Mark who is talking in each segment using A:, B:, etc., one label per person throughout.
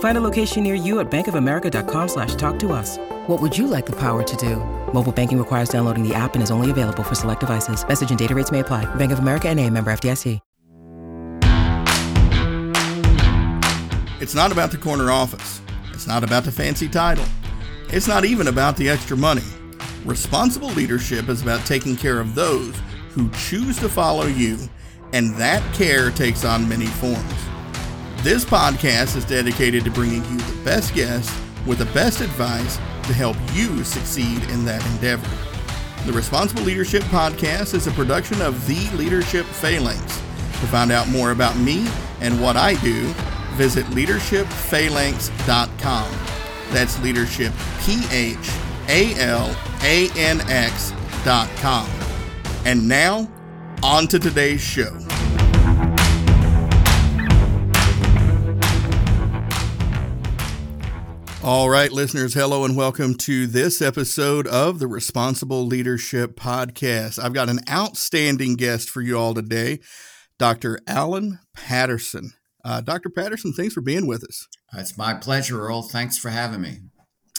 A: Find a location near you at bankofamerica.com slash talk to us. What would you like the power to do? Mobile banking requires downloading the app and is only available for select devices. Message and data rates may apply. Bank of America and a member FDIC.
B: It's not about the corner office. It's not about the fancy title. It's not even about the extra money. Responsible leadership is about taking care of those who choose to follow you, and that care takes on many forms. This podcast is dedicated to bringing you the best guests with the best advice to help you succeed in that endeavor. The Responsible Leadership Podcast is a production of The Leadership Phalanx. To find out more about me and what I do, visit leadershipphalanx.com. That's leadership, P H A L A N X.com. And now, on to today's show. All right, listeners, hello and welcome to this episode of the Responsible Leadership Podcast. I've got an outstanding guest for you all today, Dr. Alan Patterson. Uh, Dr. Patterson, thanks for being with us.
C: It's my pleasure, Earl. Thanks for having me.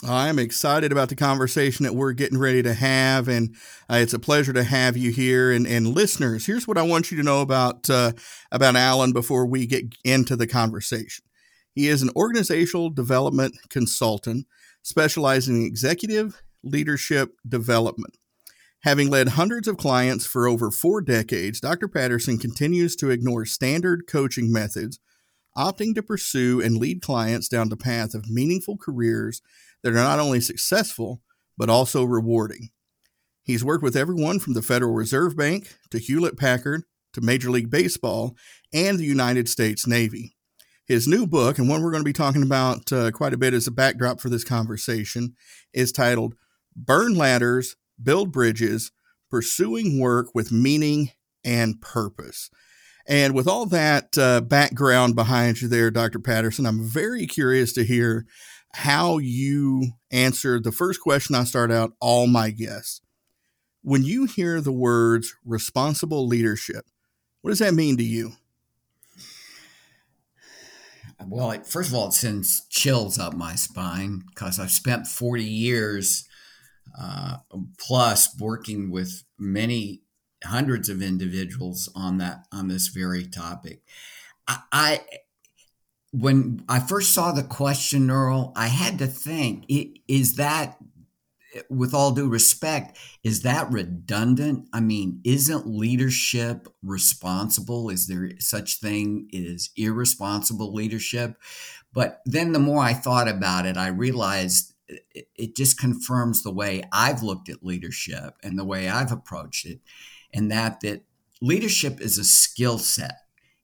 B: I'm excited about the conversation that we're getting ready to have, and uh, it's a pleasure to have you here. And, and listeners, here's what I want you to know about uh, about Alan before we get into the conversation. He is an organizational development consultant specializing in executive leadership development. Having led hundreds of clients for over four decades, Dr. Patterson continues to ignore standard coaching methods, opting to pursue and lead clients down the path of meaningful careers that are not only successful, but also rewarding. He's worked with everyone from the Federal Reserve Bank to Hewlett Packard to Major League Baseball and the United States Navy. His new book, and one we're going to be talking about uh, quite a bit as a backdrop for this conversation, is titled Burn Ladders, Build Bridges Pursuing Work with Meaning and Purpose. And with all that uh, background behind you there, Dr. Patterson, I'm very curious to hear how you answer the first question I start out all my guests. When you hear the words responsible leadership, what does that mean to you?
C: Well, it, first of all, it sends chills up my spine because I've spent 40 years uh, plus working with many hundreds of individuals on that on this very topic. I, I when I first saw the question, Earl, I had to think: is that with all due respect, is that redundant? I mean, isn't leadership responsible? Is there such thing as irresponsible leadership? But then the more I thought about it, I realized it, just confirms the way I've looked at leadership and the way I've approached it, and that that leadership is a skill set.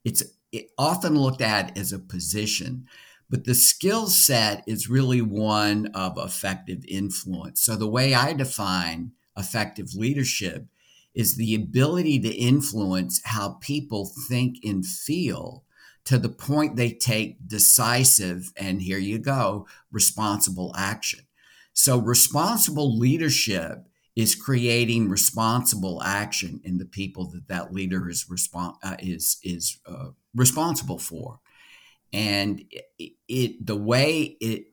C: It's it often looked at as a position but the skill set is really one of effective influence. So, the way I define effective leadership is the ability to influence how people think and feel to the point they take decisive, and here you go, responsible action. So, responsible leadership is creating responsible action in the people that that leader is uh, is is uh, responsible for and it, it the way it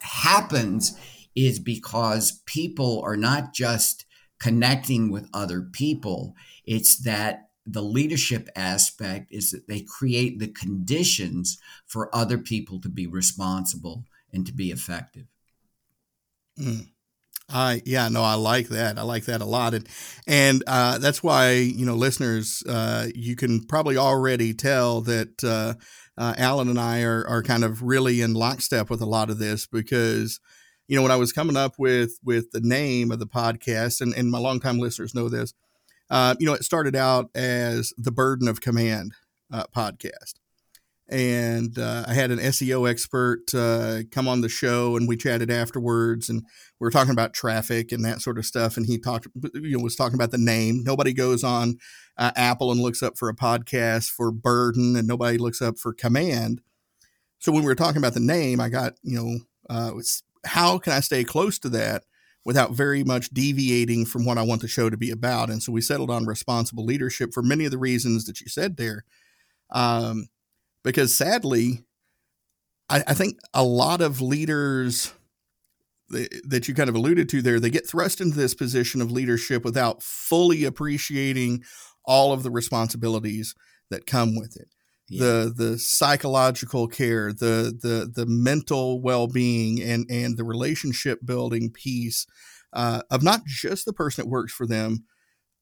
C: happens is because people are not just connecting with other people it's that the leadership aspect is that they create the conditions for other people to be responsible and to be effective
B: mm. I yeah no I like that. I like that a lot. And and uh, that's why you know listeners uh, you can probably already tell that uh, uh, Alan and I are are kind of really in lockstep with a lot of this because you know when I was coming up with with the name of the podcast and and my longtime listeners know this uh, you know it started out as the Burden of Command uh, podcast and uh, I had an SEO expert uh, come on the show, and we chatted afterwards, and we were talking about traffic and that sort of stuff. And he talked, you know, was talking about the name. Nobody goes on uh, Apple and looks up for a podcast for burden, and nobody looks up for command. So when we were talking about the name, I got, you know, uh, how can I stay close to that without very much deviating from what I want the show to be about? And so we settled on responsible leadership for many of the reasons that you said there. Um, because sadly, I, I think a lot of leaders that you kind of alluded to there, they get thrust into this position of leadership without fully appreciating all of the responsibilities that come with it. Yeah. The the psychological care, the the the mental well being, and and the relationship building piece uh, of not just the person that works for them,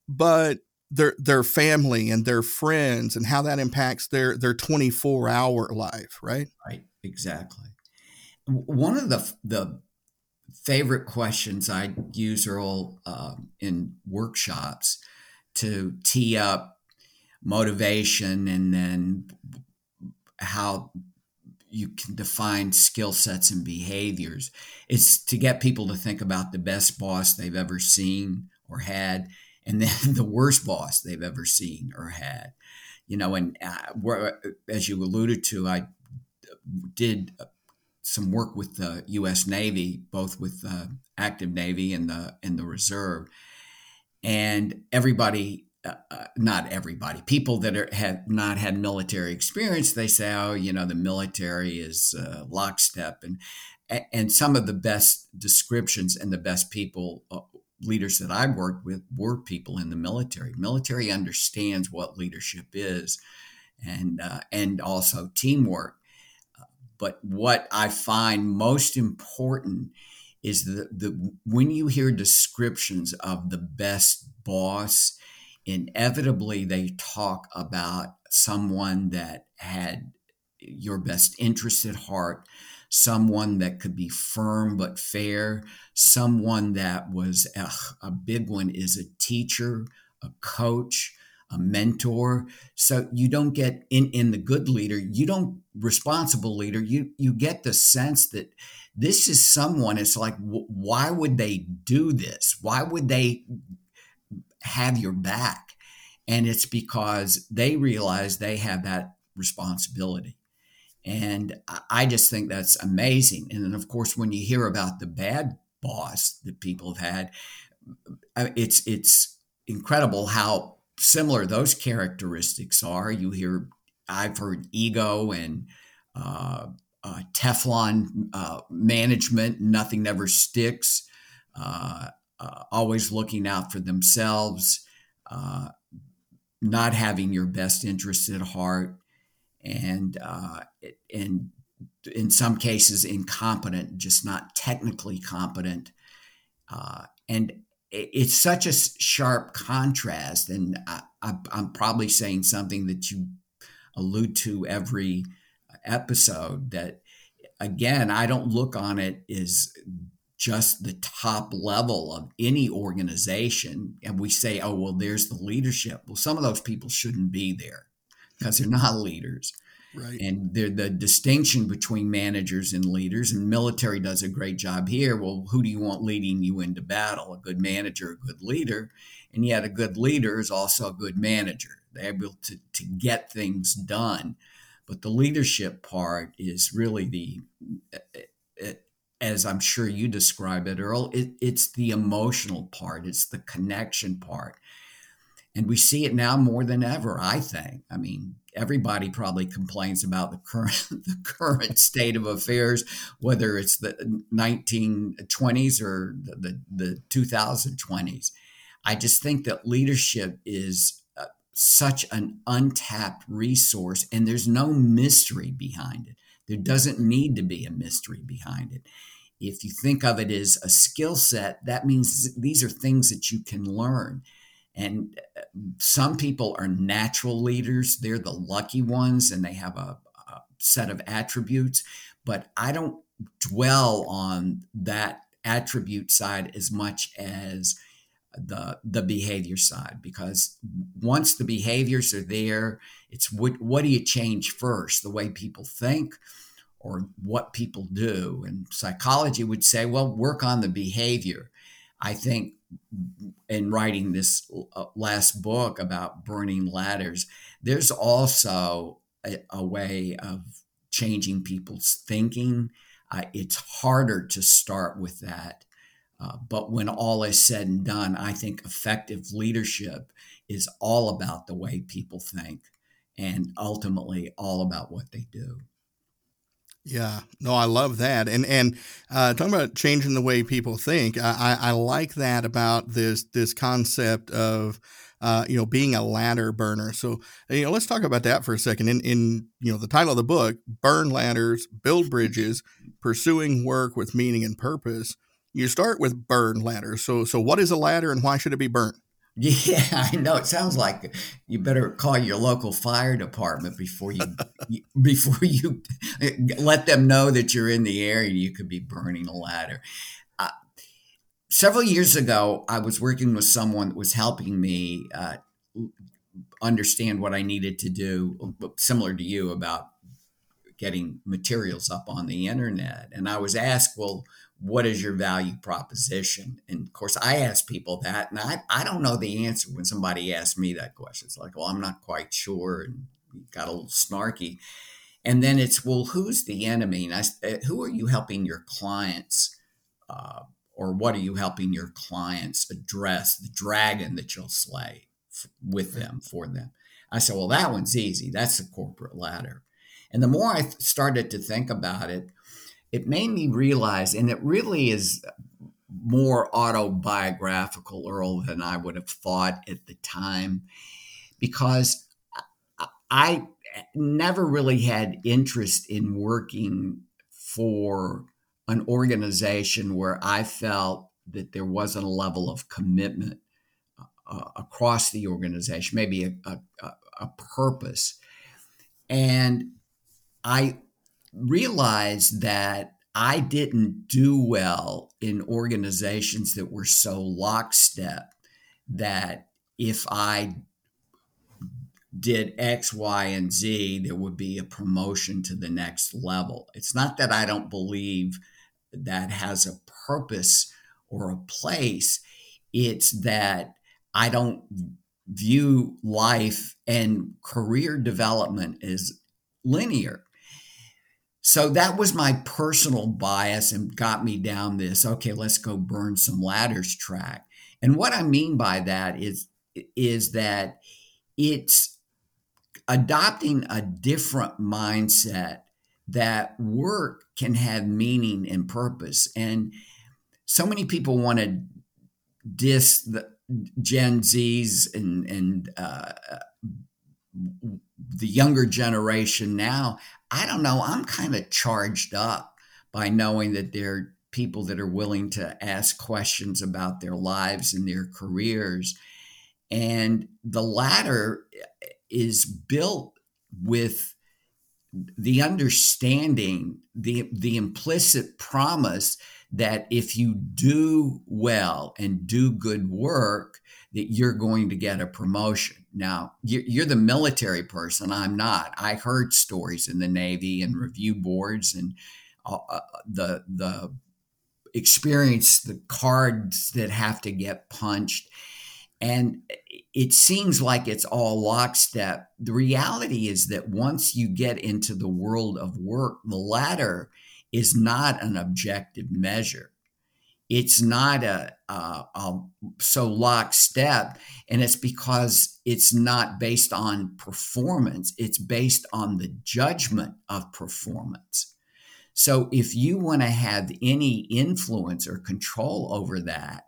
B: but their their family and their friends and how that impacts their their 24 hour life right?
C: Right exactly. One of the the favorite questions i use earl uh, in workshops to tee up motivation and then how you can define skill sets and behaviors. Is to get people to think about the best boss they've ever seen or had and then the worst boss they've ever seen or had. You know, and uh, as you alluded to, I did some work with the U.S. Navy, both with the active Navy and the and the Reserve, and everybody. Uh, uh, not everybody. People that are, have not had military experience, they say, "Oh, you know, the military is uh, lockstep," and and some of the best descriptions and the best people uh, leaders that I've worked with were people in the military. Military understands what leadership is, and uh, and also teamwork. But what I find most important is that the when you hear descriptions of the best boss, inevitably they talk about someone that had your best interest at heart, someone that could be firm but fair, someone that was a, a big one is a teacher, a coach, a mentor. So you don't get in in the good leader, you don't responsible leader, you you get the sense that this is someone it's like why would they do this? Why would they have your back? And it's because they realize they have that responsibility. And I just think that's amazing. And then, of course, when you hear about the bad boss that people have had, uh, it's it's incredible how similar those characteristics are. You hear, I've heard ego and uh, uh, Teflon uh, management, nothing never sticks, uh, uh, always looking out for themselves, not having your best interests at heart and uh, and in some cases incompetent, just not technically competent. Uh, and it's such a sharp contrast. And I, am probably saying something that you allude to every episode that, again, I don't look on it as just the top level of any organization. And we say, oh, well, there's the leadership. Well, some of those people shouldn't be there because they're not leaders. Right. And the distinction between managers and leaders, and military does a great job here. Well, who do you want leading you into battle? A good manager, a good leader. And yet, a good leader is also a good manager. They're able to, to get things done. But the leadership part is really the, eh, eh, as I'm sure you describe it, Earl, it, it's the emotional part, it's the connection part and we see it now more than ever i think. I mean everybody probably complains about the current the current state of affairs whether it's the 1920s or the, the, the 2020s i just think that leadership is uh, such an untapped resource and there's no mystery behind it. There doesn't need to be a mystery behind it. If you think of it as a skill set, that means these are things that you can learn. And uh, some people are natural leaders, they're the lucky ones, and they have a, a set of attributes. But I don't dwell on that attribute side as much as the the behavior side because once the behaviors are there it's what what do you change first? The way people think or what people do? And psychology would say well work on the behavior. I think in writing this uh, last book about burning ladders there's also a, a way of changing people's thinking uh, it's harder to start with that uh, but when all is said and done, I think effective leadership is all about the way people think and ultimately all about what they do.
B: Yeah, no, I love that, and and uh, talking about changing the way people think, I, I like that about this this concept of uh, you know being a ladder burner. So you know, let's talk about that for a second. In in you know the title of the book, "Burn Ladders, Build Bridges: Pursuing Work with Meaning and Purpose." you start with burn ladders. So, so what is a ladder and why should it be burnt?
C: Yeah, I know. It sounds like you better call your local fire department before you before you let them know that you're in the area. You could be burning a ladder. Uh, several years ago, I was working with someone that was helping me uh, understand what I needed to do, similar to you about getting materials up on the internet. And I was asked, well what is your value proposition? And of course, I ask people that, and I, I don't know the answer when somebody asks me that question. It's like, well, I'm not quite sure, and got a little snarky. And then it's, well, who's the enemy? And I, uh, who are you helping your clients, uh, or what are you helping your clients address? The dragon that you'll slay with them for them. I said, well, that one's easy. That's the corporate ladder. And the more I started to think about it, it made me realize, and it really is more autobiographical, Earl, than I would have thought at the time, because I never really had interest in working for an organization where I felt that there wasn't a level of commitment uh, across the organization, maybe a, a, a purpose. And I realized that I didn't do well in organizations that were so lockstep that if I did X, Y, and Z, there would be a promotion to the next level. It's not that I don't believe that has a purpose or a place, it's that I don't view life and career development as linear so that was my personal bias and got me down this, okay, let's go burn some ladders track. And what I mean by that is, is that it's adopting a different mindset that work can have meaning and purpose. And so many people want to diss the Gen Zs and, and uh, the younger generation now, I don't know, I'm kind of charged up by knowing that there are people that are willing to ask questions about their lives and their careers. And the ladder is built with the understanding, the, the implicit promise that if you do well and do good work, that you're going to get a promotion. Now, you're the military person. I'm not. I heard stories in the Navy and review boards and uh, uh, the the experience, the cards that have to get punched, and it seems like it's all lockstep. The reality is that once you get into the world of work, the ladder is not an objective measure it's not a, a, a, so lockstep and it's because it's not based on performance it's based on the judgment of performance. So if you want to have any influence or control over that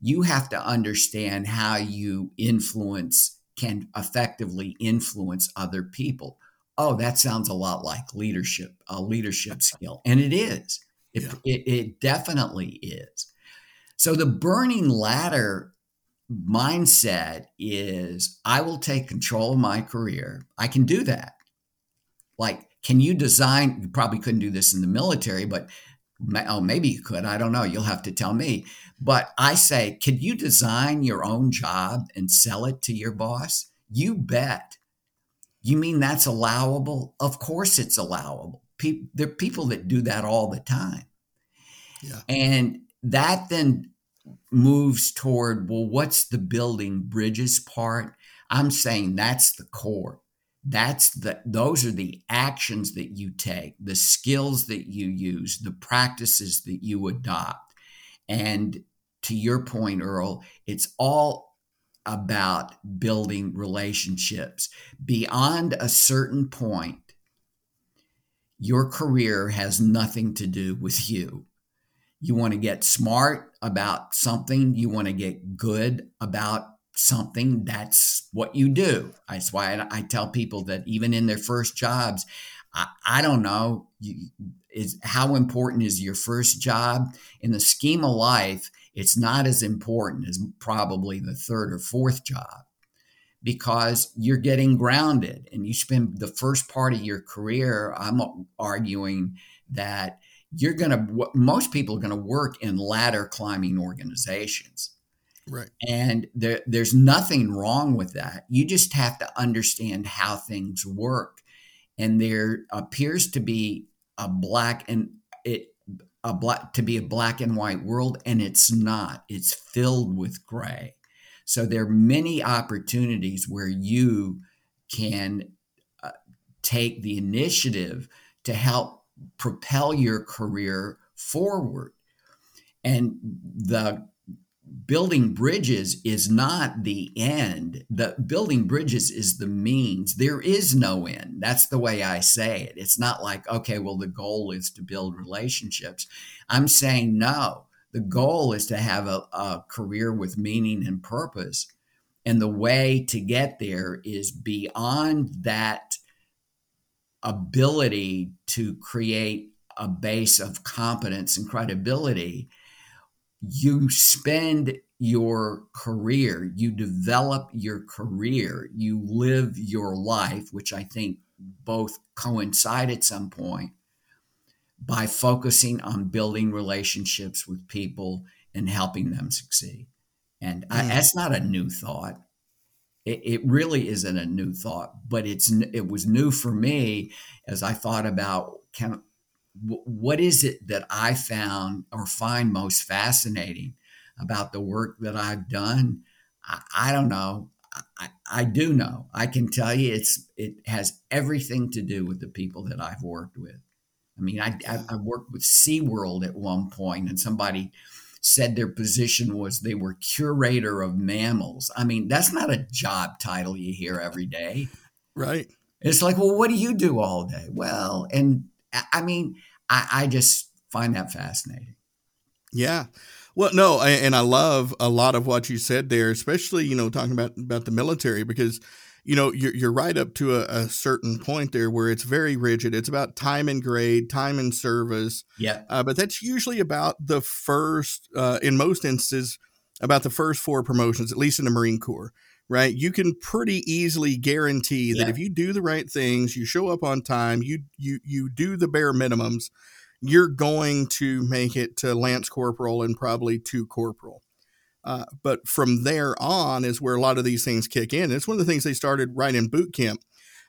C: you have to understand how you influence can effectively influence other people. Oh that sounds a lot like leadership a leadership skill and it is It, yeah. it, it definitely is. So the burning ladder mindset is I will take control of my career. I can do that. Like, can you design? You probably couldn't do this in the military, but oh, maybe you could. I don't know. You'll have to tell me. But I say, could you design your own job and sell it to your boss? You bet. You mean that's allowable? Of course it's allowable. Pe- there are people that do that all the time. Yeah. And that then moves toward, well, what's the building bridges part? I'm saying that's the core. That's the those are the actions that you take, the skills that you use, the practices that you adopt. And to your point, Earl, it's all about building relationships. Beyond a certain point, your career has nothing to do with you. You want to get smart about something, you want to get good about something, that's what you do. That's why I, tell people that even in their first jobs, I, I don't know, you, is how important is your first job in the scheme of life? It's not as important as probably the third or fourth job because you're getting grounded and you spend the first part of your career. I'm arguing that you're going to, most people are going to work in ladder climbing organizations.
B: Right.
C: And there, there's nothing wrong with that. You just have to understand how things work. And there appears to be a black and it a black to be a black and white world, and it's not. It's filled with gray. So there are many opportunities where you can uh, take the initiative to help propel your career forward. And the building bridges is not the end. The building bridges is the means. There is no end. That's the way I say it. It's not like, okay, well, the goal is to build relationships. I'm saying no. The goal is to have a, a career with meaning and purpose. And the way to get there is beyond that ability to create a base of competence and credibility you spend your career, you develop your career, you live your life, which I think both coincide at some point by focusing on building relationships with people and helping them succeed. And I, that's not a new thought. It, it really isn't a new thought, but it's it was new for me as I thought about can what is it that I found or find most fascinating about the work that I've done? I, I don't know. I, I, do know. I can tell you it's it has everything to do with the people that I've worked with. I mean, I, I, worked with SeaWorld at one point, and somebody said their position was they were curator of mammals. I mean, that's not a job title you hear every day.
B: Right.
C: It's like, well, what do you do all day? Well, and I mean, I, I just find that fascinating.
B: Yeah. Well, no, and I love a lot of what you said there, especially you know talking about about the military because you know you're you're right up to a, a certain point there where it's very rigid. It's about time and grade, time and service.
C: Yeah.
B: Uh, but that's usually about the first, uh, in most instances, about the first four promotions, at least in the Marine Corps right? You can pretty easily guarantee that yeah. if you do the right things, you show up on time, you you you do the bare minimums, you're going to make it to lance corporal and probably to corporal. Uh, but from there on is where a lot of these things kick in. It's one of the things they started right in boot camp.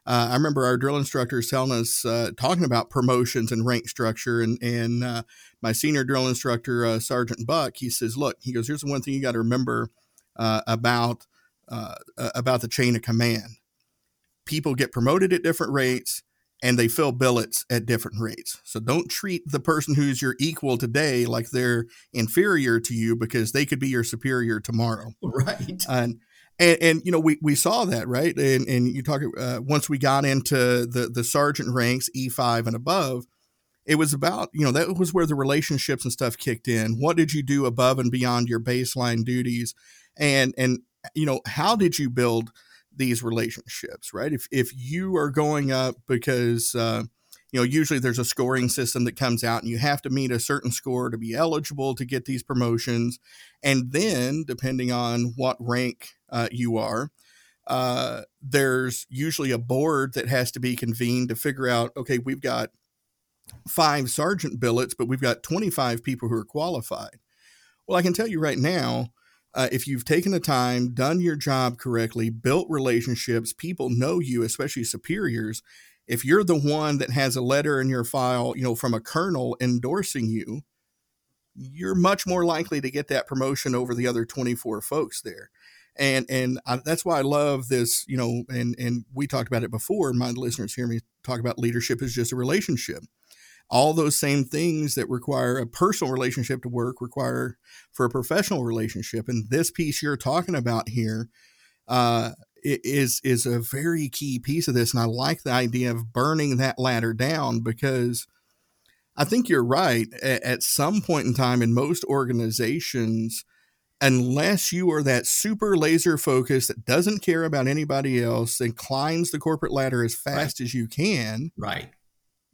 B: Uh, I remember our drill instructors telling us, uh, talking about promotions and rank structure. And, and uh, my senior drill instructor, uh, Sergeant Buck, he says, Look, he goes, here's the one thing you got to remember uh, about uh, about the chain of command. People get promoted at different rates and they fill billets at different rates. So don't treat the person who's your equal today like they're inferior to you because they could be your superior tomorrow.
C: Right.
B: And and, and you know we, we saw that right and and you talk uh, once we got into the the sergeant ranks E5 and above it was about you know that was where the relationships and stuff kicked in what did you do above and beyond your baseline duties and and you know, how did you build these relationships, right? If if you are going up because uh, you know, usually there's a scoring system that comes out and you have to meet a certain score to be eligible to get these promotions. And then, depending on what rank uh, you are, uh, there's usually a board that has to be convened to figure out okay, we've got five sergeant billets, but we've got 25 people who are qualified. Well, I can tell you right now, uh, if you've taken the time, done your job correctly, built relationships, people know you, especially superiors. If you're the one that has a letter in your file, you know, from a colonel endorsing you, you're much more likely to get that promotion over the other 24 folks there. And and I, that's why I love this, you know, and and we talked about it before. My listeners hear me talk about leadership is just a relationship all those same things that require a personal relationship to work require for a professional relationship. And this piece you're talking about here uh, is is a very key piece of this. And I like the idea of burning that ladder down because I think you're right. At some point in time, in most organizations, unless you are that super laser focused that doesn't care about anybody else and climbs the corporate ladder as fast right. as you can,
C: right?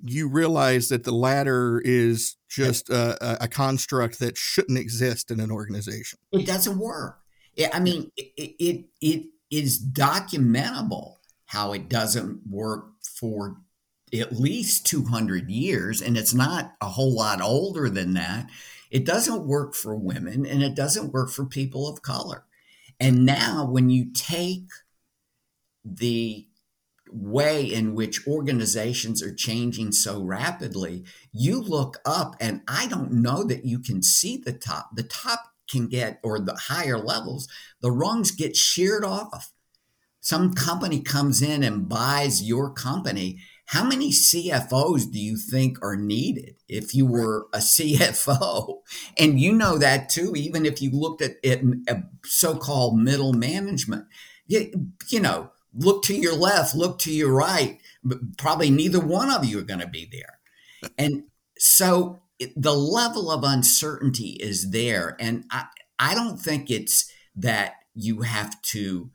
B: You realize that the ladder is just a, a, construct that shouldn't exist in an organization.
C: It doesn't work. I mean, it, it, it is documentable how it doesn't work for at least 200 years, and it's not a whole lot older than that. It doesn't work for women and it doesn't work for people of color. And now, when you take the way in which organizations are changing so rapidly, you look up and I don't know that you can see the top. The top can get, or the higher levels, the rungs get sheared off. Some company comes in and buys your company. How many CFOs do you think are needed if you were a CFO? And you know that too, even if you looked at it, so called middle management. You, you know, look to your left, look to your right. Probably neither one of you are going to be there. And so the level of uncertainty is there. And I, I don't think it's that you have to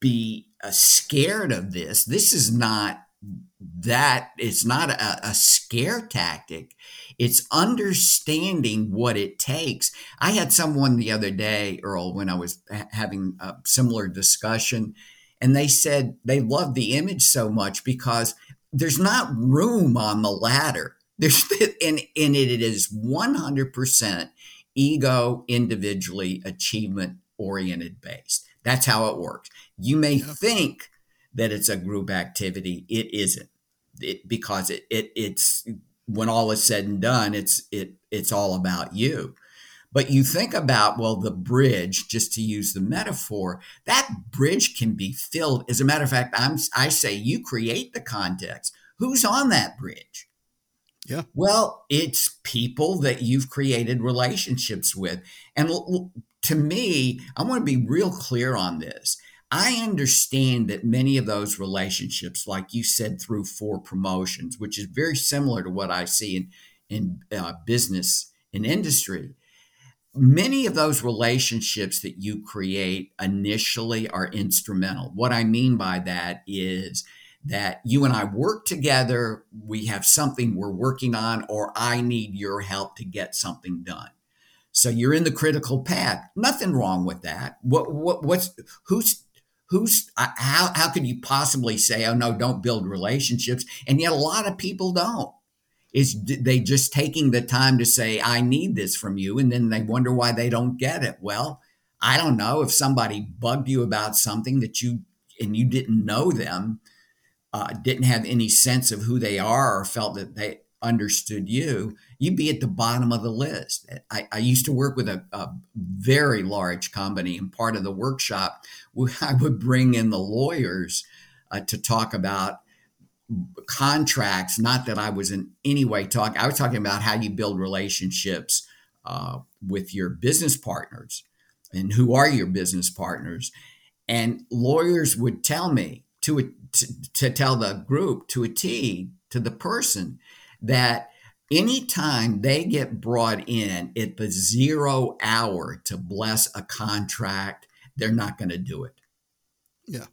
C: be uh, scared of this. This is not that, it's not a, a scare tactic. It's understanding what it takes. I had someone the other day, Earl, when I was ha- having a similar discussion, and they said they loved the image so much because there's not room on the ladder. There's and, and it is 100% ego individually achievement oriented based. That's how it works. You may yeah. think that it's a group activity. It isn't. It, because it, it it's when all is said and done, it's it it's all about you. But you think about, well, the bridge, just to use the metaphor, that bridge can be filled. As a matter of fact, I'm, I say you create the context. Who's on that bridge?
B: Yeah.
C: Well, it's people that you've created relationships with. And to me, I want to be real clear on this. I understand that many of those relationships, like you said, through four promotions, which is very similar to what I see in, in uh, business and industry, many of those relationships that you create initially are instrumental. What I mean by that is that you and I work together, we have something we're working on, or I need your help to get something done. So you're in the critical path. Nothing wrong with that. What what what's who's who's how how could you possibly say oh no don't build relationships and yet a lot of people don't is they just taking the time to say, I need this from you. And then they wonder why they don't get it. Well, I don't know if somebody bugged you about something that you, and you didn't know them, uh, didn't have any sense of who they are or felt that they understood you, you'd be at the bottom of the list. I, I used to work with a, a, very large company, and part of the workshop, I would bring in the lawyers uh, to talk about contracts. Not that I was in any way talking. I was talking about how you build relationships uh, with your business partners, and who are your business partners. And lawyers would tell me to, to, to tell the group to a T to the person that anytime they get brought in at the zero hour to bless a contract, they're not going to do it.
B: Yeah.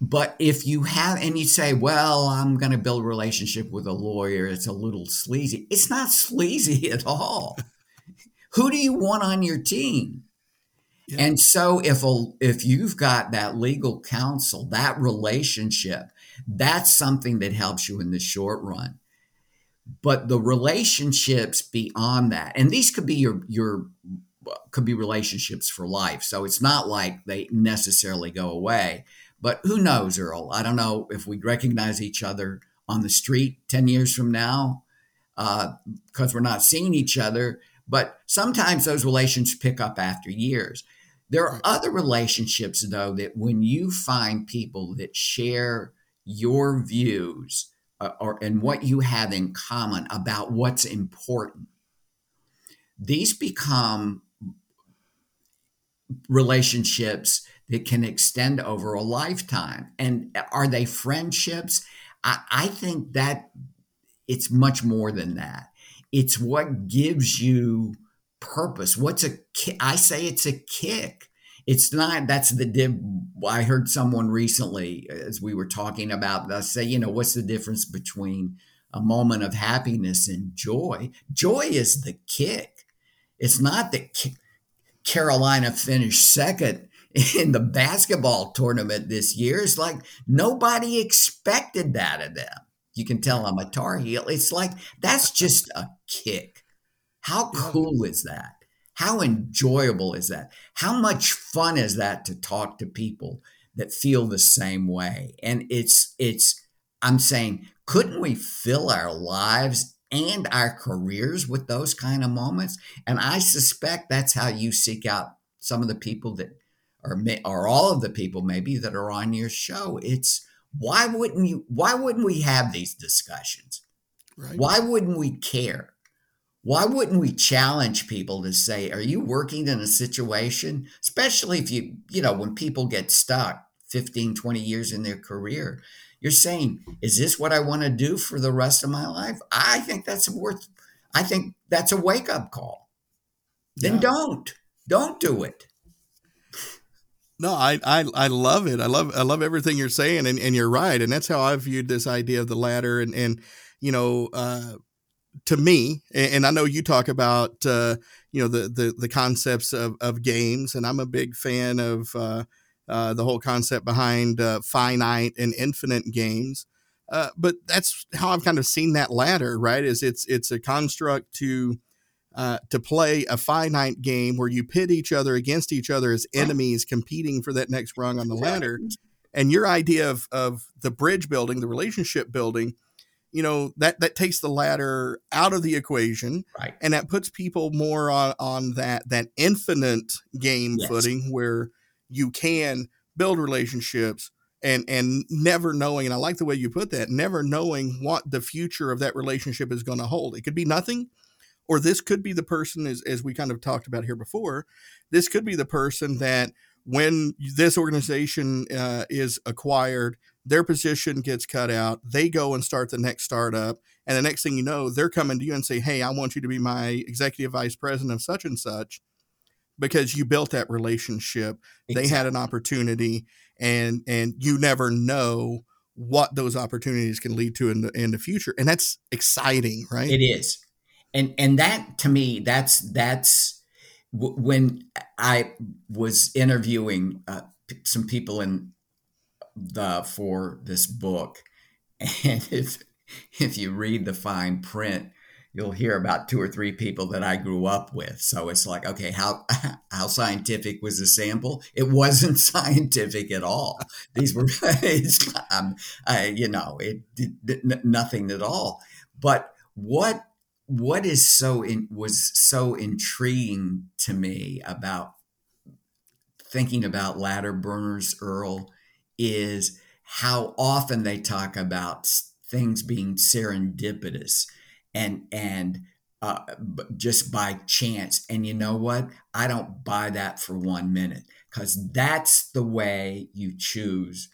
C: But if you have and you say well i'm going to build a relationship with a lawyer it's a little sleazy it's not sleazy at all. Who do you want on your team? Yeah. and so if a, if you've got that legal counsel that relationship that's something that helps you in the short run. But the relationships beyond that and these could be your your could be relationships for life. So it's not like they necessarily go away but who knows, Earl? I don't know if we'd recognize each other on the street 10 years from now because uh, we're not seeing each other. But sometimes those relations pick up after years. There are other relationships, though, that when you find people that share your views uh, or and what you have in common about what's important, these become relationships that can extend over a lifetime. And are they friendships? I, I think that it's much more than that. It's what gives you purpose. What's a I say it's a kick. It's not. That's the div. I heard someone recently, uh, as we were talking about, I say, you know, what's the difference between a moment of happiness and joy? Joy is the kick. It's not that Carolina finished second in the basketball tournament this year. It's like nobody expected that of them. You can tell I'm a Tar Heel. It's like that's just a kick. How cool is that? How enjoyable is that? How much fun is that to talk to people that feel the same way? And it's it's I'm saying, couldn't we fill our lives and our careers with those kind of moments? And I suspect that's how you seek out some of the people that or may, or all of the people maybe that are on your show. It's why wouldn't you? Why wouldn't we have these discussions? Right. Why wouldn't we care? Why wouldn't we challenge people to say, are you working in a situation, especially if you, you know, when people get stuck 15, 20 years in their career, you're saying, is this what I want to do for the rest of my life? I think that's worth, I think that's a wake up call. Then yeah. don't, don't do it.
B: No, I, I I love it. I love I love everything you're saying, and, and you're right. And that's how I viewed this idea of the ladder. And and you know, uh, to me, and, and, I know you talk about uh, you know the, the the concepts of of games, and I'm a big fan of uh, uh the whole concept behind uh, finite and infinite games. Uh, but that's how I've kind of seen that ladder. Right? Is it's it's a construct to uh, to play a finite game where you pit each other against each other as enemies competing for that next rung on the ladder. And your idea of, of the bridge building, the relationship building, you know, that, that takes the ladder out of the equation.
C: Right.
B: And that puts people more on, on that, that infinite game yes. footing where you can build relationships and and never knowing and I like the way you put that never knowing what the future of that relationship is going to hold it could be nothing or this could be the person as, as we kind of talked about here before this could be the person that when this organization uh, is acquired their position gets cut out they go and start the next startup and the next thing you know they're coming to you and say hey i want you to be my executive vice president of such and such because you built that relationship exactly. they had an opportunity and and you never know what those opportunities can lead to in the in the future and that's exciting right
C: it is and and that to me that's that's when i was interviewing uh, some people in the for this book and if if you read the fine print you'll hear about two or three people that I grew up with. So it's like, okay, how how scientific was the sample? It wasn't scientific at all. These were, um, I, you know, it did nothing at all. But what what is so in, was so intriguing to me about thinking about ladder burners, Earl, is how often they talk about things being serendipitous and and uh, just by chance. And you know what? I don't buy that for one minute because that's the way you choose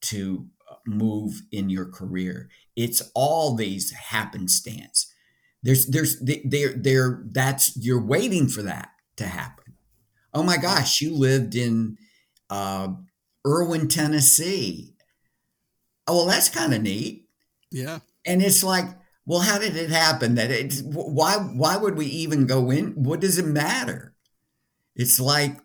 C: to uh, move in your career. It's all these happenstance there's there's there there that's you're waiting for that to happen. Oh my gosh, you lived in uh, Erwin, Tennessee oh, well, that's kind of neat.
B: Yeah.
C: And it's like, well, how did it happen? That it why why would we even go in? What does it matter? It's like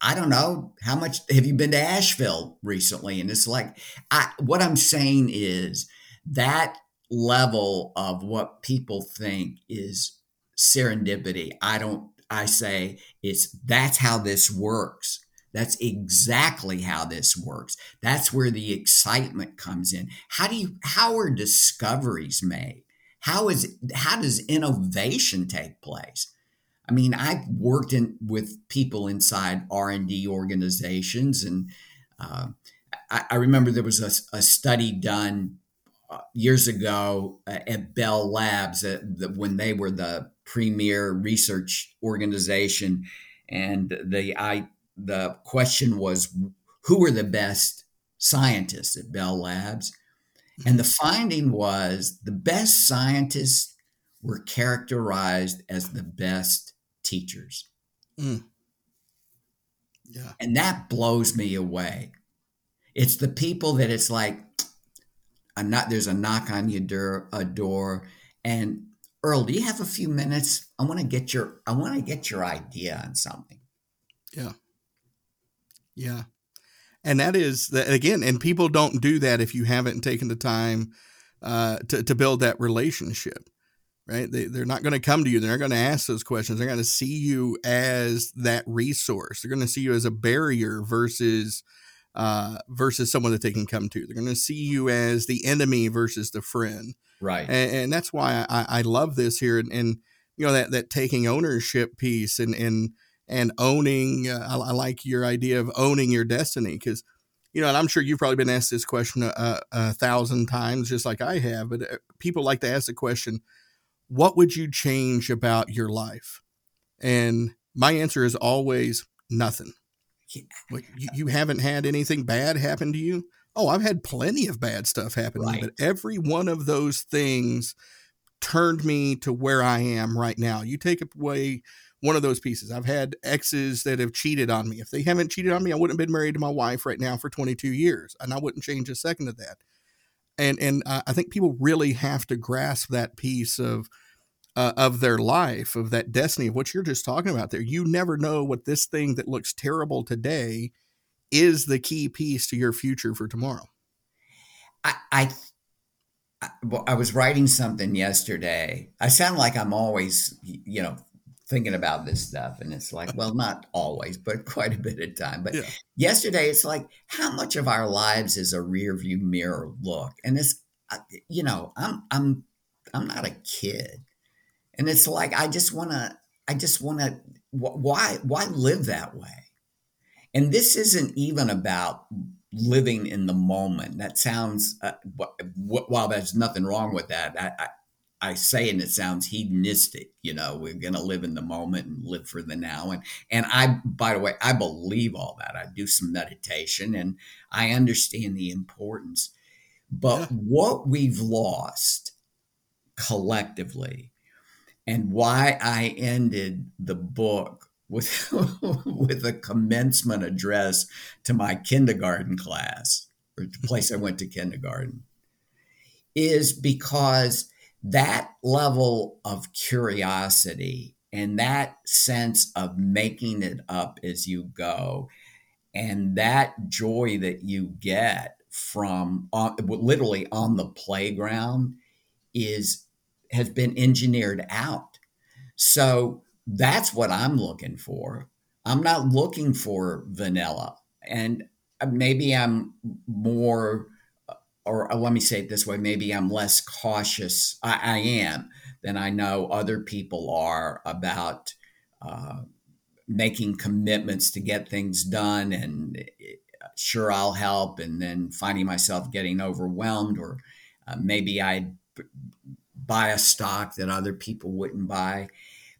C: I don't know how much have you been to Asheville recently? And it's like I what I'm saying is that level of what people think is serendipity. I don't I say it's that's how this works. That's exactly how this works. That's where the excitement comes in. How do you how are discoveries made? How is how does innovation take place? I mean, I've worked in with people inside R and D organizations, and uh, I, I, remember there was a, a study done uh, years ago uh, at Bell Labs uh, when they were the premier research organization, and the I the question was who were the best scientists at Bell Labs, and the finding was the best scientists were characterized as the best teachers. Mm. Yeah. And that blows me away. It's the people that it's like, I'm not, there's a knock on your door, a door. And Earl, do you have a few minutes? I want to get your, I want to get your idea on something.
B: Yeah. Yeah. And that is that again, and people don't do that if you haven't taken the time uh, to, to build that relationship right? They, they're not going to come to you. They're not going to ask those questions. They're going to see you as that resource. They're going to see you as a barrier versus uh, versus someone that they can come to. They're going to see you as the enemy versus the friend.
C: Right.
B: And, and that's why I, I love this here. And, and, you know, that, that taking ownership piece and, and, and owning, uh, I, I, like your idea of owning your destiny because, you know, and I'm sure you've probably been asked this question a, a thousand times, just like I have, but uh, people like to ask the question, what would you change about your life? And my answer is always nothing. You, you haven't had anything bad happen to you? Oh, I've had plenty of bad stuff happen right. to me, but every one of those things turned me to where I am right now. You take away one of those pieces. I've had exes that have cheated on me. If they haven't cheated on me, I wouldn't have been married to my wife right now for 22 years, and I wouldn't change a second of that and and uh, I think people really have to grasp that piece of uh, of their life, of that destiny of what you're just talking about there. You never know what this thing that looks terrible today is the key piece to your future for tomorrow.
C: I, I I was writing something yesterday. I sound like I'm always, you know, thinking about this stuff. And it's like, well, not always, but quite a bit of time. But yeah. yesterday, it's like, how much of our lives is a rear view mirror look? And it's, you know, I'm, I'm, I'm not a kid. And it's like, I just want to, I just want to, why, why live that way? And this isn't even about living in the moment. That sounds, uh, while there's nothing wrong with that, I, I say and it sounds hedonistic, you know, we're going to live in the moment and live for the now. And, and I, by the way, I believe all that. I do some meditation and I understand the importance. But yeah. what we've lost collectively and why I ended the book with, with a commencement address to my kindergarten class or the place I went to kindergarten is because that level of curiosity and that sense of making it up as you go and that joy that you get from uh, literally on the playground is has been engineered out. So that's what i'm looking for. I'm not looking for vanilla. And maybe i'm more or let me say it this way maybe i'm less cautious i, I am than i know other people are about uh, making commitments to get things done and uh, sure i'll help and then finding myself getting overwhelmed or uh, maybe i buy a stock that other people wouldn't buy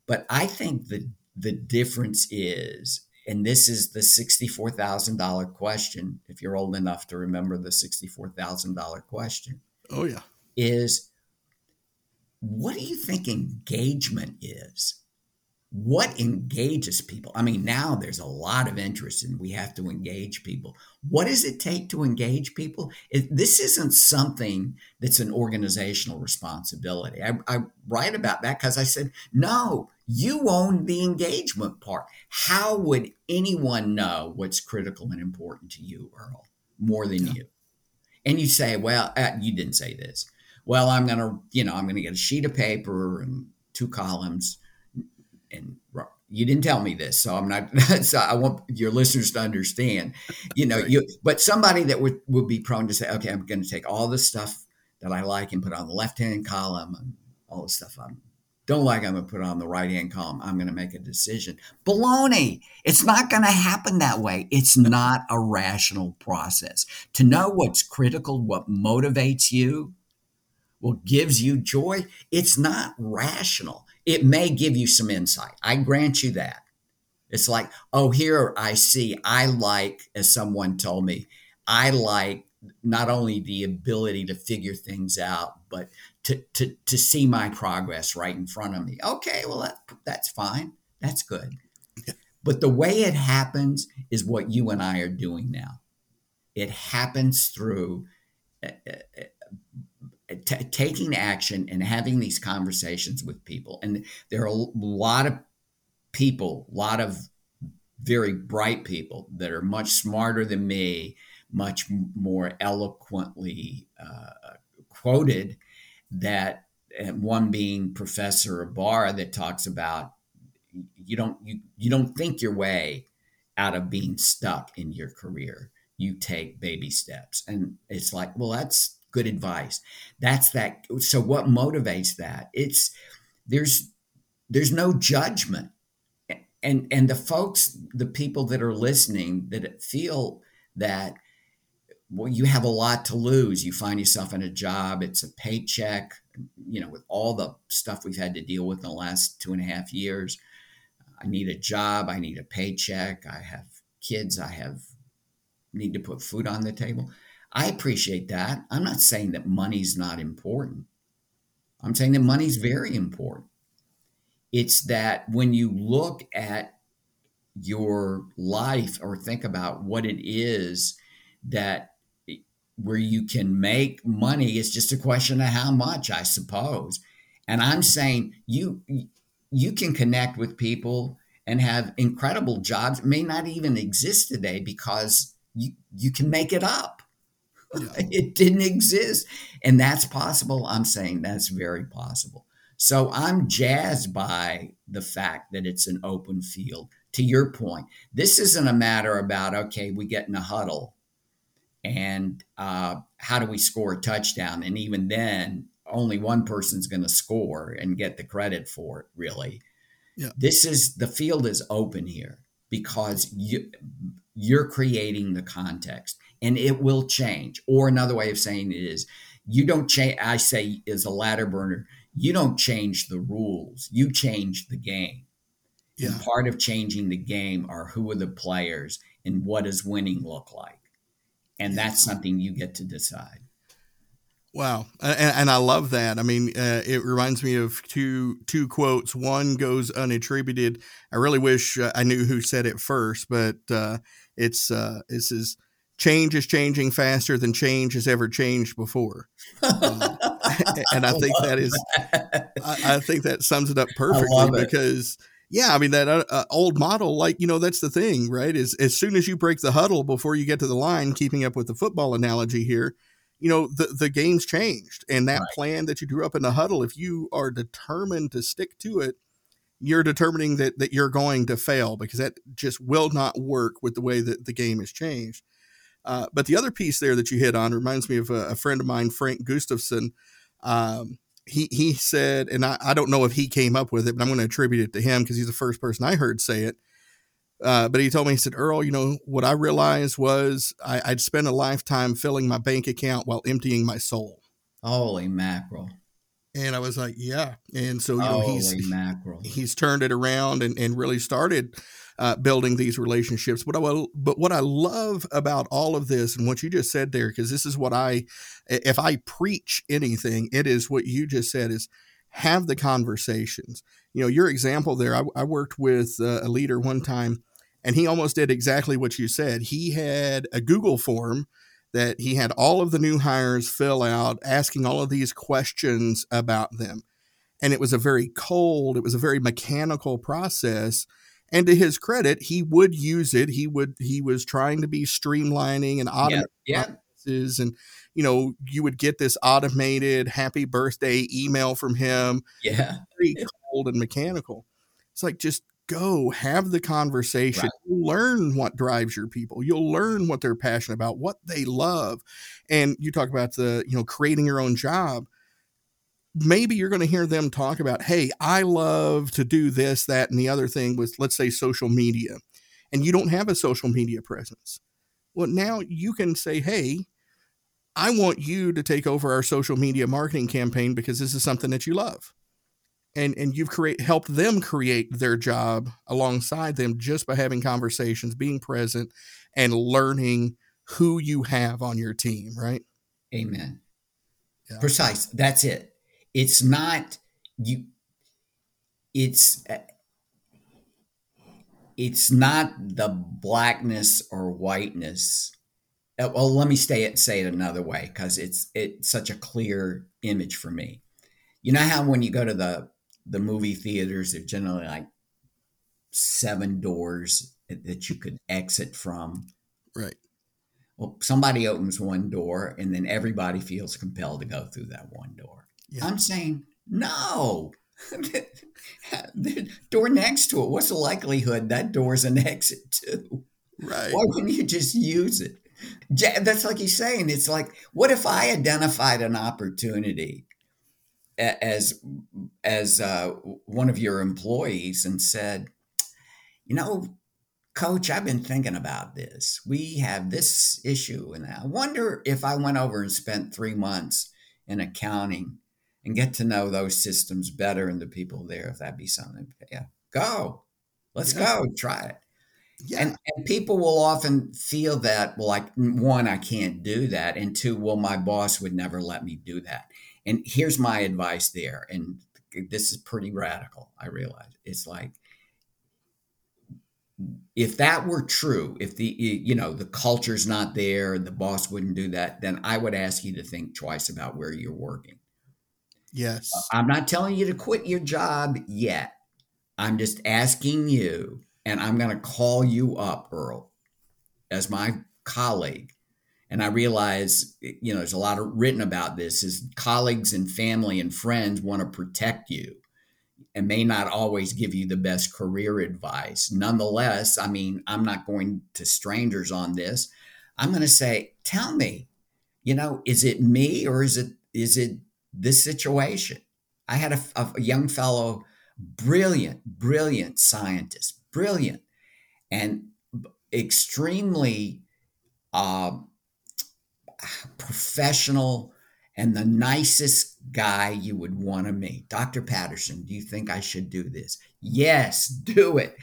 C: but i think the the difference is and this is the $64,000 question, if you're old enough to remember the $64,000 question.
B: Oh, yeah.
C: Is what do you think engagement is? What engages people? I mean, now there's a lot of interest and we have to engage people. What does it take to engage people? It, this isn't something that's an organizational responsibility. I, I write about that because I said, no, you own the engagement part. How would anyone know what's critical and important to you, Earl, more than yeah. you? And you say, well, uh, you didn't say this. Well, I'm going to, you know, I'm going to get a sheet of paper and two columns and you didn't tell me this, so I'm not. so I want your listeners to understand, you know, you. But somebody that would would be prone to say, okay, I'm going to take all the stuff that I like and put on the left hand column, and all the stuff I don't like, I'm going to put on the right hand column. I'm going to make a decision. Baloney! It's not going to happen that way. It's not a rational process. To know what's critical, what motivates you, what gives you joy, it's not rational it may give you some insight. I grant you that. It's like, oh, here I see, I like, as someone told me, I like not only the ability to figure things out, but to, to, to see my progress right in front of me. Okay, well, that, that's fine. That's good. But the way it happens is what you and I are doing now. It happens through uh, uh, t- taking action and having these conversations with people. And there are a lot of people, a lot of very bright people that are much smarter than me, much more eloquently uh, quoted. That one being Professor Ibarra that talks about you don't you, you don't think your way out of being stuck in your career. You take baby steps, and it's like, well, that's good advice. That's that. So what motivates that? It's there's there's no judgment, and and the folks, the people that are listening, that feel that well, you have a lot to lose. You find yourself in a job. It's a paycheck. You know, with all the stuff we've had to deal with in the last two and a half years. I need a job. I need a paycheck. I have kids. I have need to put food on the table I appreciate that. I'm not saying that money's not important. I'm saying that money's very important. It's that when you look at your life or think about what it is that where you can make money, it's just a question of how much, I suppose. And I'm saying you you can connect with people and have incredible jobs may not even exist today because you you can make it up yeah. it didn't exist. And that's possible. I'm saying that's very possible. So I'm jazzed by the fact that it's an open field. To your point, this isn't a matter about, okay, we get in a huddle and uh, how do we score a touchdown? And even then, only one person's going to score and get the credit for it, really. Yeah. This is the field is open here because you, you're creating the context and it will change. Or another way of saying it is you don't change, I say, is a ladder burner, you don't change the rules, you change the game. Yeah. And part of changing the game are who are the players and what does winning look like. And that's something you get to decide.
B: Wow, and, and, I love that. I mean, uh, it reminds me of two two quotes. One goes unattributed. I really wish uh, I knew who said it first, but uh, it's uh, it says change is changing faster than change has ever changed before. Um, and I think that is, I, I, think that sums it up perfectly because, yeah, I mean, that uh, uh, old model, like, you know, that's the thing, right? Is as soon as you break the huddle before you get to the line, keeping up with the football analogy here, you know, the, the game's changed. And that right. plan that you drew up in the huddle, if you are determined to stick to it, you're determining that, that you're going to fail because that just will not work with the way that the game has changed. Uh, but the other piece there that you hit on reminds me of a, a friend of mine, Frank Gustafson. Um, he he said, and I, I don't know if he came up with it, but I'm going to attribute it to him because he's the first person I heard say it. Uh, but he told me, he said, Earl, you know, what I realized was I, I'd spend a lifetime filling my bank account while emptying my soul.
C: Holy mackerel.
B: And I was like, yeah. And so, you know, he's, mackerel. he's turned it around and, and really started uh, building these relationships. But I but what I love about all of this and what you just said there, because this is what I, if I preach anything, it is what you just said is have the conversations. You know, your example there, I, I worked with uh, a leader one time and he almost did exactly what you said. He had a Google form that he had all of the new hires fill out, asking all of these questions about them. And it was a very cold, it was a very mechanical process. And to his credit, he would use it. He would he was trying to be streamlining and automating
C: yeah, yeah.
B: and you know, you would get this automated happy birthday email from him.
C: Yeah.
B: Very cold and mechanical. It's like just go have the conversation right. learn what drives your people you'll learn what they're passionate about what they love and you talk about the you know creating your own job maybe you're going to hear them talk about hey i love to do this that and the other thing with let's say social media and you don't have a social media presence. Well now you can say hey i want you to take over our social media marketing campaign because this is something that you love and and you've create helped them create their job alongside them just by having conversations being present and learning who you have on your team right?
C: Amen. Yeah. precise. That's it it's not you it's uh, it's not the blackness or whiteness uh, well let me stay it say it another way because it's it's such a clear image for me you know how when you go to the the movie theaters they're generally like seven doors that you could exit from.
B: Right.
C: Well, somebody opens one door and then everybody feels compelled to go through that one door. Yeah. I'm saying, no. the door next to it, what's the likelihood that door's an exit too?
B: Right.
C: Why wouldn't you just use it? That's like he's saying. It's like, what if I identified an opportunity as as uh, one of your employees and said, you know, coach, I've been thinking about this. We have this issue, and I wonder if I went over and spent three months in accounting and get to know those systems better and the people there, if that'd be something. Yeah, go. Let's yeah. go. Try it. Yeah. And, and people will often feel that, well, like, one, I can't do that. And two, well, my boss would never let me do that. And here's my advice there. And this is pretty radical, I realize. It's like, if that were true, if the you know the culture's not there, the boss wouldn't do that, then I would ask you to think twice about where you're working.
B: Yes.
C: Uh, I'm not telling you to quit your job yet. I'm just asking you, and I'm going to call you up, Earl, as my colleague and I realize, you know, there's a lot of written about this is colleagues and family and friends want to protect you and may not always give you the best career advice. Nonetheless, I mean, I'm not going to strangers on this. I'm going to say, tell me, you know, is it me or is it is it this situation? I had a, a young fellow, brilliant, brilliant scientist, brilliant, and extremely um, professional and the nicest guy you would want to meet. Dr. Patterson, do you think I should do this? Yes, do it.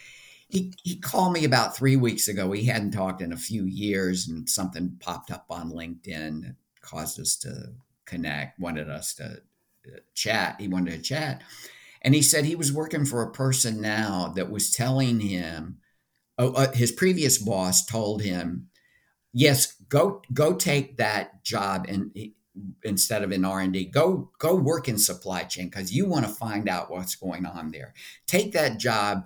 C: He, he called me about three weeks ago. We hadn't talked in a few years, and something popped up on LinkedIn that caused us to connect, wanted us to uh, chat. He wanted to chat. And he said he was working for a person now that was telling him, oh, uh, his previous boss told him, yes, go go take that job and instead of in r&d go go work in supply chain because you want to find out what's going on there. Take that job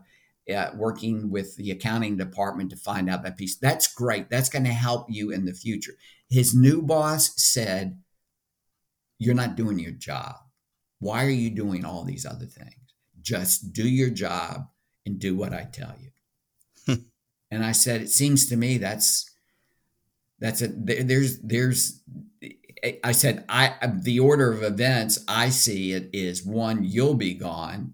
C: uh, working with the accounting department to find out that piece. That's great. That's going to help you in the future. His new boss said you're not doing your job why are you doing all these other things just do your job and do what i tell you hmm. and i said it seems to me that's that's a There's there's I said I the order of events I see it is one you'll be gone,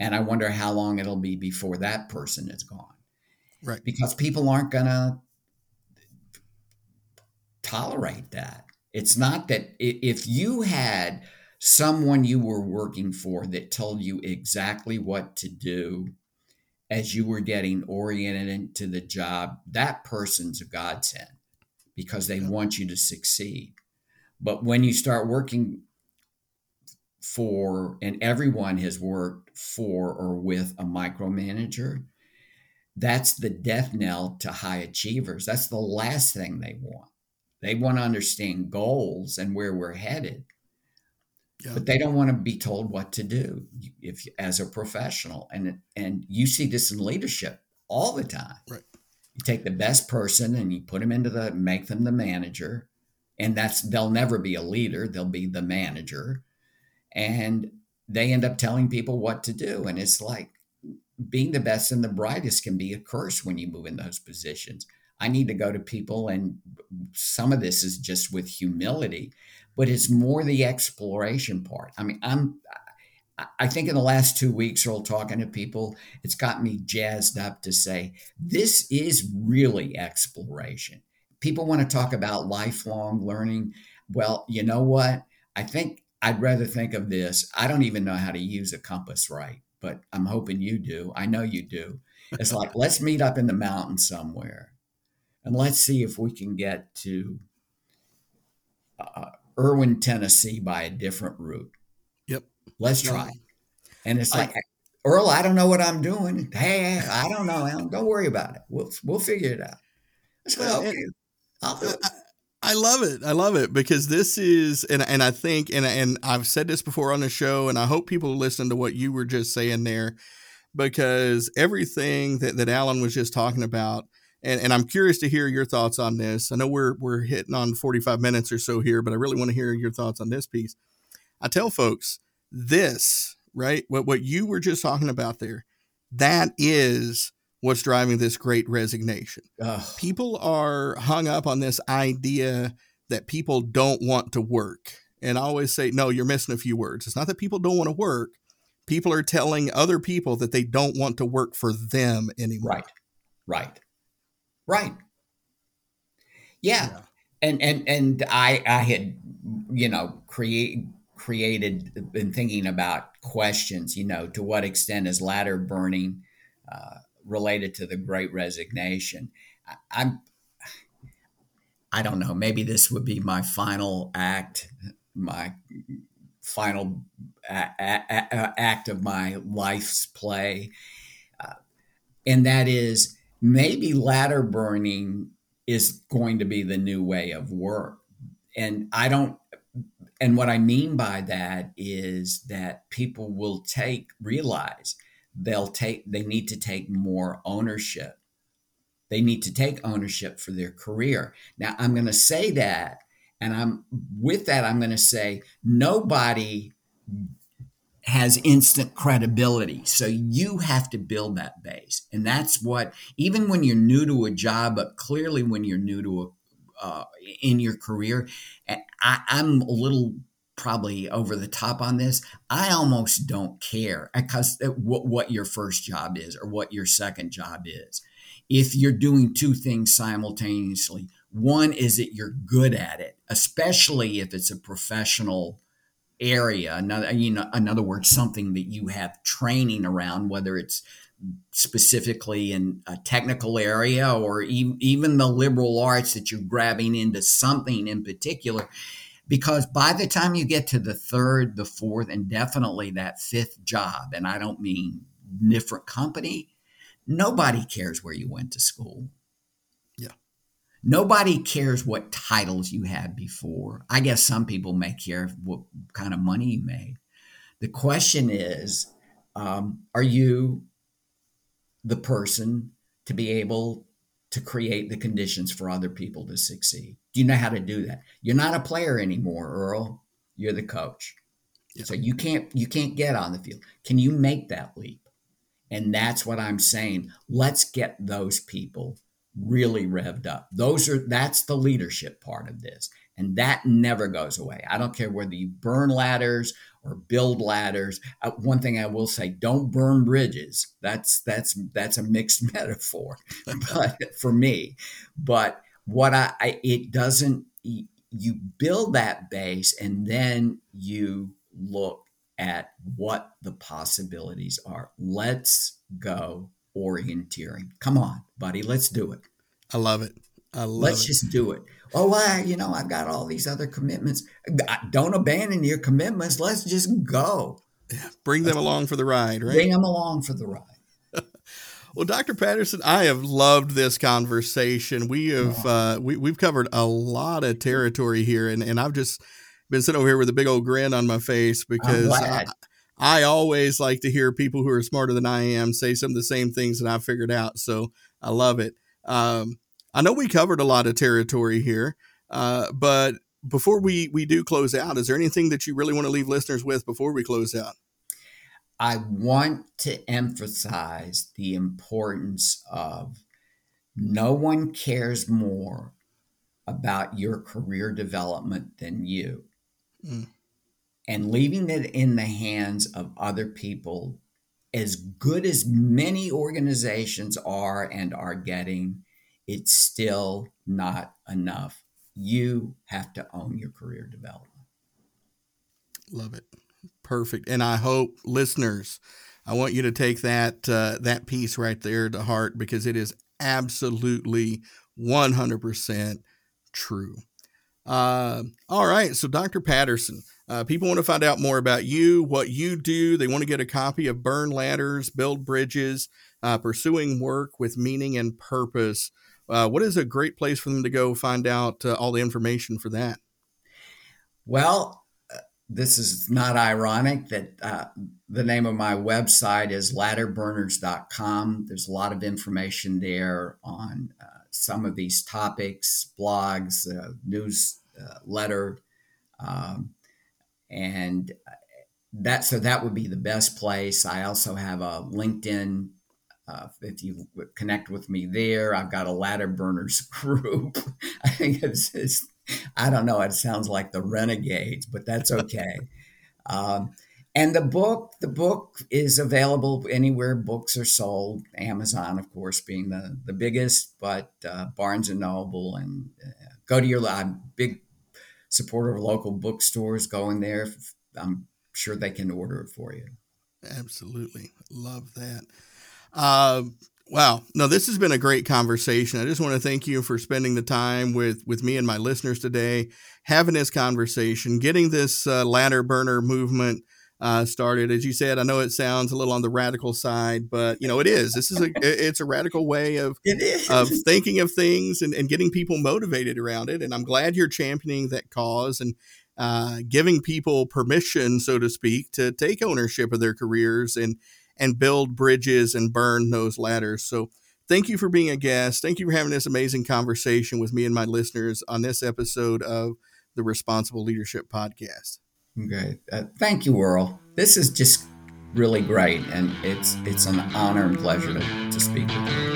C: and I wonder how long it'll be before that person is gone.
B: Right.
C: Because people aren't gonna tolerate that. It's not that if you had someone you were working for that told you exactly what to do as you were getting oriented into the job, that person's a godsend because they want you to succeed. But when you start working for, and everyone has worked for or with a micromanager. That's the death knell to high achievers. That's the last thing they want. They want to understand goals and where we're headed. Yeah. But they don't want to be told what to do if as a professional. And and you see this in leadership all the time.
B: Right.
C: You take the best person and you put them into the make them the manager, and that's they'll never be a leader. They'll be the manager, and they end up telling people what to do. And it's like being the best and the brightest can be a curse when you move in those positions. I need to go to people, and some of this is just with humility, but it's more the exploration part. I mean, I'm, I think in the last two weeks, Earl, talking to people, it's got me jazzed up to say this is really exploration. People want to talk about lifelong learning. Well, you know what? I think I'd rather think of this. I don't even know how to use a compass right, but I'm hoping you do. I know you do. It's like, let's meet up in the mountains somewhere and let's see if we can get to uh, Erwin, Tennessee by a different route.
B: Yep.
C: Let's try. And it's like, I, Earl, I don't know what I'm doing. Hey, I don't know, Alan. Don't worry about it. We'll we'll figure it out. It's like, okay,
B: I'll do it. I love it. I love it because this is, and and I think, and and I've said this before on the show, and I hope people listen to what you were just saying there, because everything that that Alan was just talking about and, and I'm curious to hear your thoughts on this. I know we're we're hitting on 45 minutes or so here, but I really want to hear your thoughts on this piece. I tell folks this, right? What what you were just talking about there, that is what's driving this great resignation. Ugh. People are hung up on this idea that people don't want to work. And I always say, no, you're missing a few words. It's not that people don't want to work. People are telling other people that they don't want to work for them anymore.
C: Right. Right. Right. Yeah. yeah. And and and I I had you know create created been thinking about questions. You know, to what extent is ladder burning uh, related to the Great Resignation? I, I'm I don't know. Maybe this would be my final act, my final a- a- act of my life's play, uh, and that is maybe ladder burning is going to be the new way of work. And I don't, and what I mean by that is that people will take, realize they'll take, they need to take more ownership. They need to take ownership for their career. Now, I'm going to say that, and I'm with that, I'm going to say nobody has instant credibility. So you have to build that base. And that's what, even when you're new to a job, but clearly when you're new to a, uh, in your career, eh, I, I'm a little probably over the top on this. I almost don't care eh, because eh, what, what your first job is or what your second job is. If you're doing two things simultaneously, one is that you're good at it, especially if it's a professional area another you know in other words something that you have training around whether it's specifically in a technical area or even, even the liberal arts that you're grabbing into something in particular. Because by the time you get to the third the fourth and definitely that fifth job and i don't mean different company nobody cares where you went to school Nobody cares what titles you had before. I guess some people may care what kind of money you made. The question is um, are you the person to be able to create the conditions for other people to succeed? Do you know how to do that? You're not a player anymore, Earl. You're the coach. Yeah. So you can't you can't get on the field. Can you make that leap? And that's what I'm saying. Let's get those people really revved up. Those are that's the leadership part of this. And that never goes away. I don't care whether you burn ladders or build ladders. Uh, one thing I will say, don't burn bridges. That's that's that's a mixed metaphor but for me. But what I, I it doesn't you build that base and then you look at what the possibilities are. Let's go orienteering. Come on, buddy, let's do it.
B: I love it.
C: I Let's
B: it.
C: just do it. Oh, why? you know, I've got all these other commitments. Don't abandon your commitments. Let's just go.
B: Bring them along for the ride, right?
C: Bring them along for the ride.
B: Well, Dr. Patterson, I have loved this conversation. We have uh, we, we've covered a lot of territory here, and, and I've just been sitting over here with a big old grin on my face because I, I, always like to hear people who are smarter than I am say some of the same things that I've figured out. So I love it. Um, I know we covered a lot of territory here, uh, but before we we do close out, is there anything that you really want to leave listeners with before we close out?
C: I want to emphasize the importance of no one cares more about your career development than you. Mm. And leaving it in the hands of other people, as good as many organizations are and are getting, it's still not enough. You have to own your career development.
B: Love it. Perfect. And I hope listeners, I want you to take that uh, that piece right there to heart because it is absolutely 100% true. Uh, all right. So, Dr. Patterson, uh, people want to find out more about you, what you do. They want to get a copy of Burn Ladders, Build Bridges, uh, Pursuing Work with Meaning and Purpose. Uh, what is a great place for them to go find out uh, all the information for that?
C: Well, uh, this is not ironic that uh, the name of my website is ladderburners.com. There's a lot of information there on some of these topics, blogs, newsletter, um, and that so that would be the best place. I also have a LinkedIn uh, if you connect with me there, I've got a ladder burners group. I think it's, it's, I don't know, it sounds like the renegades, but that's okay. um, and the book, the book is available anywhere books are sold. Amazon, of course, being the, the biggest, but uh, Barnes and Noble and uh, go to your. I'm big supporter of local bookstores. Going there, I'm sure they can order it for you.
B: Absolutely, love that. Uh, wow. No, this has been a great conversation. I just want to thank you for spending the time with, with me and my listeners today, having this conversation, getting this uh, ladder burner movement uh, started. As you said, I know it sounds a little on the radical side, but you know it is. This is a it's a radical way of of thinking of things and, and getting people motivated around it. And I'm glad you're championing that cause and uh, giving people permission, so to speak, to take ownership of their careers and and build bridges and burn those ladders. So thank you for being a guest. Thank you for having this amazing conversation with me and my listeners on this episode of the Responsible Leadership Podcast.
C: Okay. Uh, thank you, Earl. This is just really great, and it's it's an honor and pleasure to, to speak with you.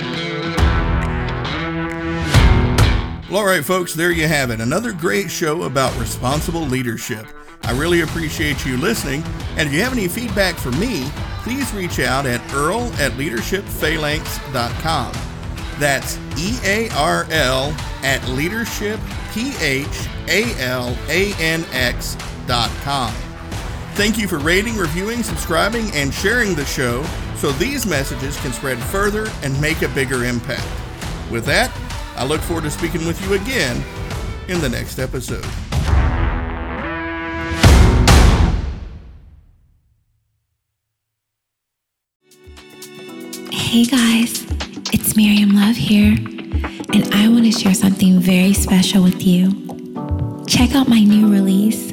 B: Well, all right, folks, there you have it. Another great show about responsible leadership. I really appreciate you listening, and if you have any feedback for me, please reach out at earl at leadershipphalanx.com. That's E A R L at leadershipphalanx.com. Thank you for rating, reviewing, subscribing, and sharing the show so these messages can spread further and make a bigger impact. With that, I look forward to speaking with you again in the next episode.
D: Hey guys, it's Miriam Love here, and I want to share something very special with you. Check out my new release,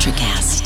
E: Electricast.